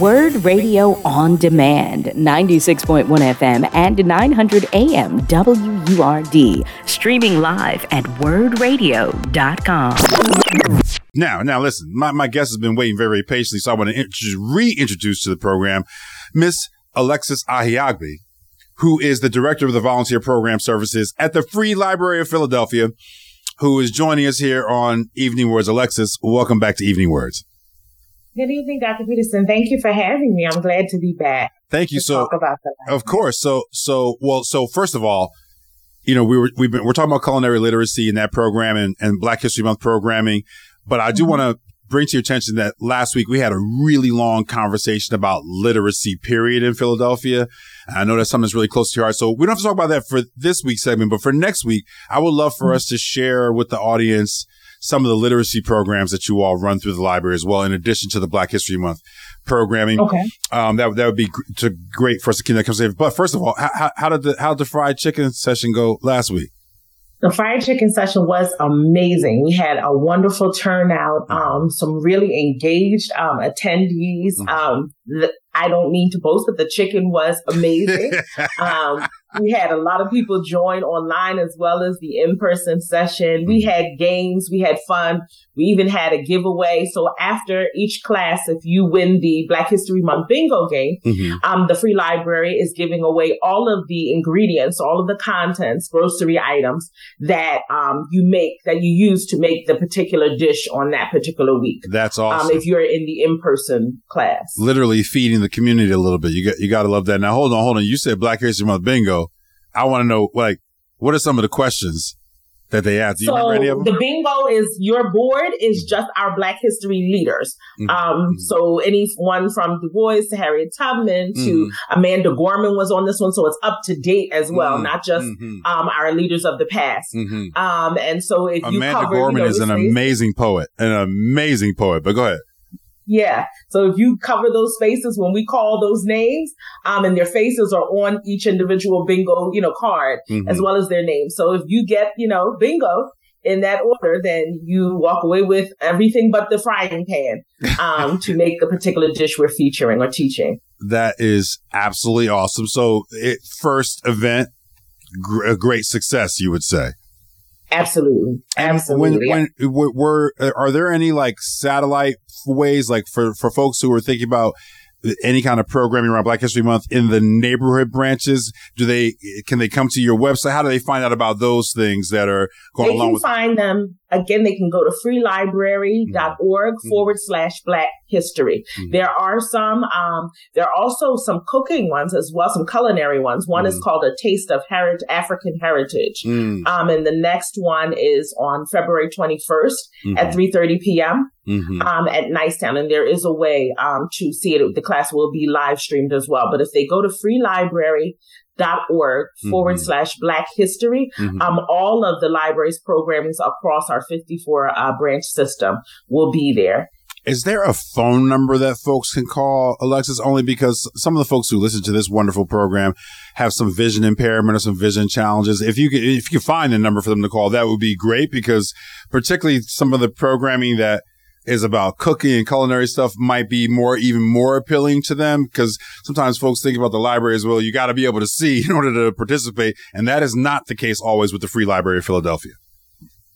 Word Radio on Demand, 96.1 FM and 900 AM WURD. Streaming live at wurdradio.com. Now, now listen, my, my guest has been waiting very, very patiently, so I want to int- reintroduce to the program Miss Alexis Ahiagbe, who is the director of the volunteer program services at the Free Library of Philadelphia, who is joining us here on Evening WURDs. Alexis, welcome back to Evening WURDs. Good evening, Dr. Peterson. Thank you for having me. I'm glad to be back. Thank you. So, talk about that. of course. So, so, well, so first of all, you know, we were, we've been, we're talking about culinary literacy in that program and, and Black History Month programming. But I do mm-hmm. want to bring to your attention that last week we had a really long conversation about literacy period in Philadelphia. And I know that's something that's really close to your heart. So we don't have to talk about that for this week's segment, but for next week, I would love for mm-hmm. us to share with the audience some of the literacy programs that you all run through the library as well, in addition to the Black History Month programming. Okay. Um, that, that would be great for us to keep that conversation. But first of all, how, how did the, how did the fried chicken session go last week? The fried chicken session was amazing. We had a wonderful turnout, um, some really engaged um, attendees. Mm-hmm. Um, I don't mean to boast, but the chicken was amazing. um, we had a lot of people join online as well as the in-person session. We mm-hmm. had games, we had fun. We even had a giveaway. So after each class, if you win the Black History Month bingo game, mm-hmm. um, the free library is giving away all of the ingredients, all of the contents, grocery items that um, you make, that you use to make the particular dish on that particular week. That's um, awesome. if you're in the in-person class. Literally feeding the community a little bit. You got, you got to love that. Now, hold on, hold on. You said Black History Month bingo. I want to know, like, what are some of the questions that they ask? Do you so remember any of them? The bingo is your board is just our Black History leaders. Mm-hmm. Um, mm-hmm. so anyone from Du Bois to Harriet Tubman mm-hmm. to Amanda Gorman was on this one. So it's up to date as well, mm-hmm. not just, mm-hmm. um, our leaders of the past. Mm-hmm. Um, and so if Amanda you cover, Gorman you know, is an amazing poet, an amazing poet, but go ahead. Yeah. So if you cover those faces when we call those names, um, and their faces are on each individual bingo, you know, card mm-hmm. as well as their name. So if you get, you know, bingo in that order, then you walk away with everything but the frying pan, um, to make the particular dish we're featuring or teaching. That is absolutely awesome. So it first event, gr- a great success, you would say. Absolutely. Absolutely. When, when, were, uh, are there any like satellite ways, like for, for folks who are thinking about any kind of programming around Black History Month in the neighborhood branches? Do they, can they come to your website? How do they find out about those things that are going they along with? They can find them Again, they can go to freelibrary.org mm-hmm. forward slash black history. Mm-hmm. There are some, um, there are also some cooking ones as well, some culinary ones. One mm-hmm. is called A Taste of Heritage, African Heritage. Mm. Um, and the next one is on February 21st at 3.30 mm-hmm. p.m. Mm-hmm. Um, at Nicetown. And there is a way, um, to see it. The class will be live streamed as well. But if they go to Free Library dot org forward mm-hmm. slash black history. Mm-hmm. Um, all of the library's programming across our 54 uh, branch system will be there. Is there a phone number that folks can call, Alexis? Only because some of the folks who listen to this wonderful program have some vision impairment or some vision challenges. If you could, if you could find a number for them to call, that would be great because particularly some of the programming that is about cooking and culinary stuff might be more, even more appealing to them because sometimes folks think about the library as well. You got to be able to see in order to participate. And that is not the case always with the Free Library of Philadelphia.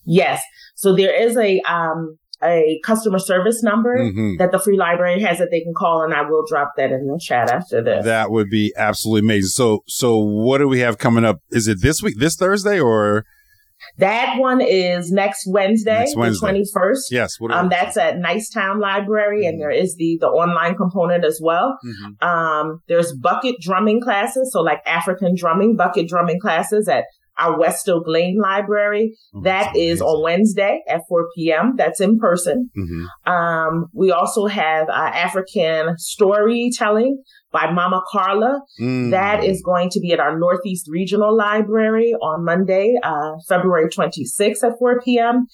Yes. So there is a, um, a customer service number mm-hmm. that the free library has that they can call and I will drop that in the chat after this. That would be absolutely amazing. So so what do we have coming up? Is it this week, this Thursday or that one is next Wednesday, next Wednesday. the 21st. Yes. um, that's at Nicetown Library mm-hmm. and there is the, the online component as well. Mm-hmm. Um, there's bucket drumming classes. So like African drumming, bucket drumming classes at our West Oak Lane Library. Oh, that is on Wednesday at 4 p.m. That's in person. Mm-hmm. Um, we also have uh, African storytelling by Mama Carla. Mm. That is going to be at our Northeast Regional Library on Monday, uh, February 26th at 4 p.m.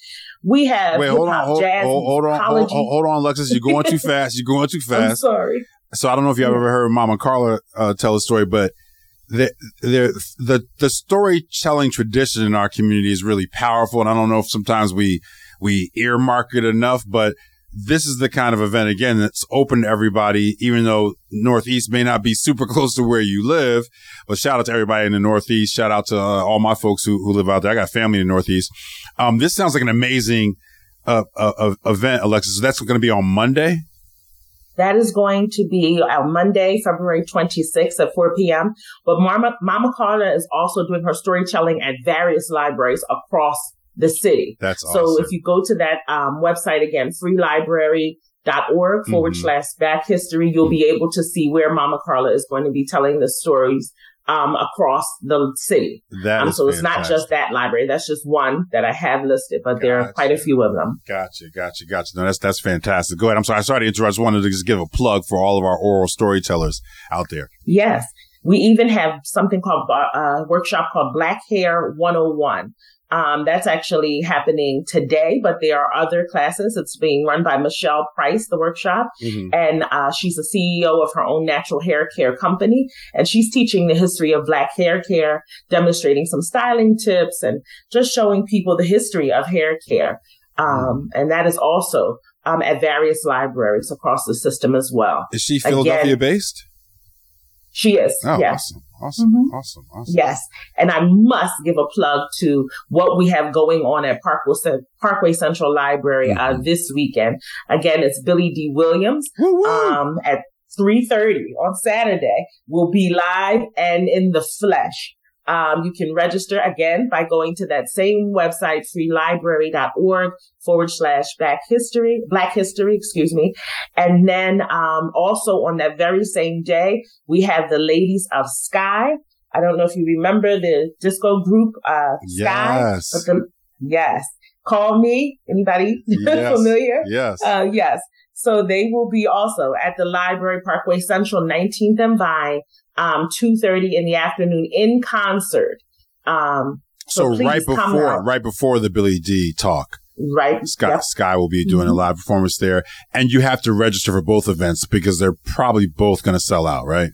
We have Wait, hold on, hold, jazz, hold, hold on, hold, hold, on, Alexis. You're going too fast. You're going too fast. I'm sorry. So I don't know if you have ever heard Mama Carla uh, tell a story, but the, the, the, the storytelling tradition in our community is really powerful. And I don't know if sometimes we, we earmark it enough, but this is the kind of event again that's open to everybody, even though Northeast may not be super close to where you live. But shout out to everybody in the Northeast. Shout out to uh, all my folks who, who live out there. I got family in the Northeast. Um, this sounds like an amazing uh, uh, event, Alexis. That's going to be on Monday. That is going to be on Monday, February 26th at 4 p.m. But Mama, Mama Carla is also doing her storytelling at various libraries across the city. That's awesome. So if you go to that um, website again, freelibrary.org forward mm-hmm. slash back history, you'll be able to see where Mama Carla is going to be telling the stories um, across the city. Um, so it's not just that library. That's just one that I have listed, but gotcha. there are quite a few of them. Gotcha, gotcha, gotcha. No, that's that's fantastic. Go ahead. I'm sorry. I'm sorry to interrupt. I just wanted to just give a plug for all of our oral storytellers out there. Yes. We even have something called a uh, workshop called Black Hair 101. Um, that's actually happening today, but there are other classes. It's being run by Michelle Price, the workshop, mm-hmm. and uh, she's the CEO of her own natural hair care company, and she's teaching the history of Black hair care, demonstrating some styling tips, and just showing people the history of hair care. Um, mm-hmm. and that is also um, at various libraries across the system as well. Is she Philadelphia Again, based? She is. Oh, yes. Awesome. Awesome. Mm-hmm. Awesome. Awesome. Yes. And I must give a plug to what we have going on at Parkway, Parkway Central Library uh, mm-hmm. uh, this weekend. Again, it's Billy Dee Williams um, at 3.30 on Saturday. We'll be live and in the flesh. Um, you can register again by going to that same website, freelibrary.org forward slash black history, black history, excuse me. And then, um, also on that very same day, we have the ladies of Skyy. I don't know if you remember the disco group, uh, Skyy. Yes. The, yes. Call me. Anybody yes. familiar? Yes. Uh, yes. So they will be also at the Library Parkway Central, 19th and Vine um, 2.30 in the afternoon in concert. Um, so, so right before, right before the Billy Dee talk. Right. Skyy, yep. Skyy will be doing mm-hmm. a live performance there. And you have to register for both events because they're probably both going to sell out, right?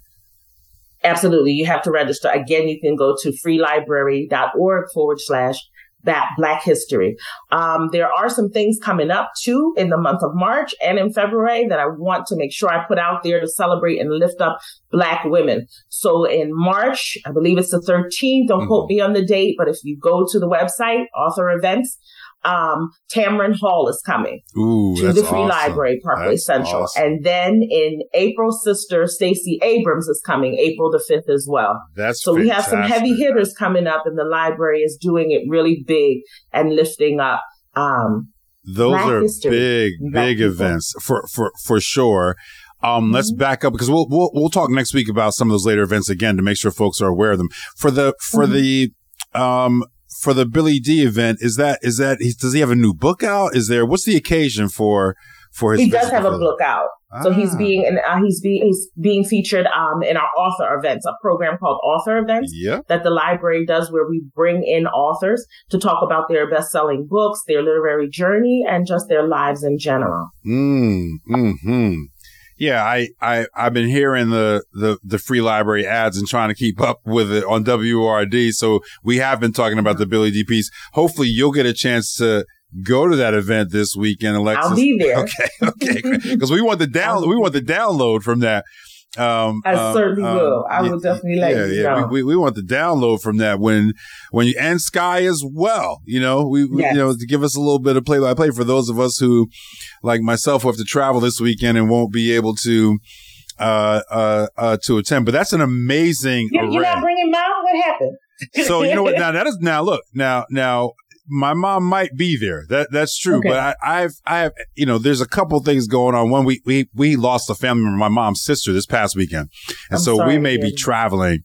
Absolutely. You have to register. Again, you can go to freelibrary.org forward slash that Black history. Um, there are some things coming up too in the month of March and in February that I want to make sure I put out there to celebrate and lift up Black women. So in March, I believe it's the 13th. Don't mm-hmm. quote me on the date, but if you go to the website, author events, um, Tamron Hall is coming Ooh, to the Free awesome. Library, Parkway that's Central. Awesome. And then in April, sister Stacey Abrams is coming April the 5th as well. That's so fantastic. we have some heavy hitters coming up and the library is doing it really big and lifting up, um, those are history. big, big events for, for, for sure. Um, mm-hmm. let's back up because we'll, we'll, we'll talk next week about some of those later events again to make sure folks are aware of them. For the, for mm-hmm. the, um, for the Billy Dee event, is that is that does he have a new book out? Is there what's the occasion for for his? He does have a book out, ah. so he's ah. being and uh, he's being he's being featured um in our author events, a program called Author Events yep. that the library does, where we bring in authors to talk about their best selling books, their literary journey, and just their lives in general. Mm, hmm yeah, I, I, I've been hearing the, the, the free library ads and trying to keep up with it on WURD. So we have been talking about the Billy Dee piece. Hopefully you'll get a chance to go to that event this weekend, Alexis. I'll be there. Okay. Okay. Because we want the down, we want the download from that. Um, I um, certainly um, will. I yeah, will definitely let yeah, you yeah. know. We, we, we, want the download from that when, when you, and Sky as well, you know, we, yes. we, you know, to give us a little bit of play by play for those of us who, like myself, who have to travel this weekend and won't be able to, uh, uh, uh, to attend. But that's an amazing. You, you're not bringing mom? What happened? so you know what? Now that is now look now now my mom might be there. That that's true. Okay. But I, have I've you know, there's a couple things going on. One, we we we lost a family member, my mom's sister, this past weekend, and I'm so we may be traveling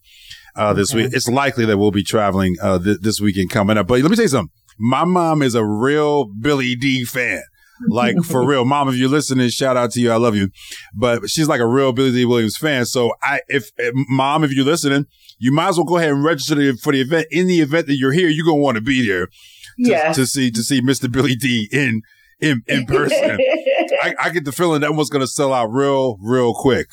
uh, this okay. week. It's likely that we'll be traveling uh, th- this weekend coming up. But let me tell you something. My mom is a real Billy Dee fan. Like for real, mom, if you're listening, shout out to you. I love you. But she's like a real Billy Dee Williams fan. So I, if, if mom, if you're listening, you might as well go ahead and register for the event. In the event that you're here, you're going to want to be there to, yes. to see to see Mr. Billy Dee in in in person. I, I, get the feeling that one's going to sell out real real quick.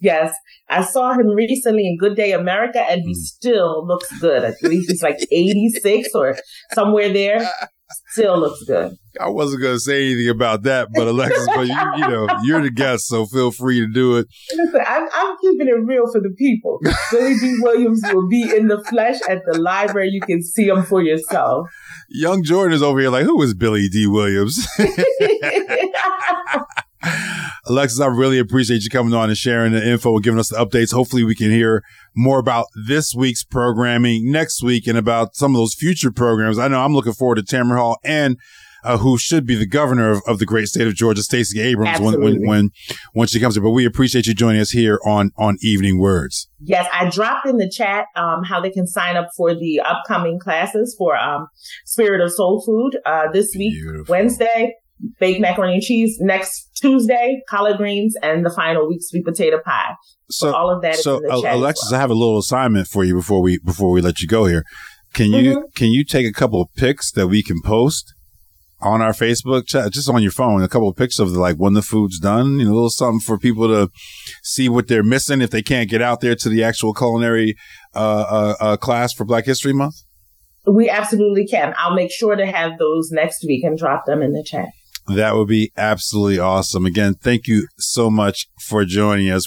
Yes. I saw him recently in Good Day America and he mm. still looks good. I believe he's like 86 or somewhere there. Still looks good. I wasn't going to say anything about that, but Alexis, but you, you, know, you're the guest, so feel free to do it. Listen, I'm, I'm keeping it real for the people. Billy Dee Williams will be in the flesh at the library. You can see him for yourself. Young Jordan is over here like, who is Billy Dee Williams? Alexis, I really appreciate you coming on and sharing the info and giving us the updates. Hopefully, we can hear more about this week's programming next week and about some of those future programs. I know I'm looking forward to Tamron Hall and uh, who should be the governor of, of the great state of Georgia, Stacey Abrams, when, when, when, when she comes here. But we appreciate you joining us here on, on Evening WURDs. Yes, I dropped in the chat um, how they can sign up for the upcoming classes for um, Spirit of Soul Food uh, this week, Beautiful. Wednesday, baked macaroni and cheese. Next Tuesday, collard greens, and the final week sweet potato pie. So, so all of that. So, Alexis, well. I have a little assignment for you before we before we let you go here. Can you mm-hmm. can you take a couple of pics that we can post on our Facebook chat, just on your phone, a couple of pics of the, like when the food's done, you know, a little something for people to see what they're missing if they can't get out there to the actual culinary uh, uh, uh, class for Black History Month. We absolutely can. I'll make sure to have those next week and drop them in the chat. That would be absolutely awesome. Again, thank you so much for joining us.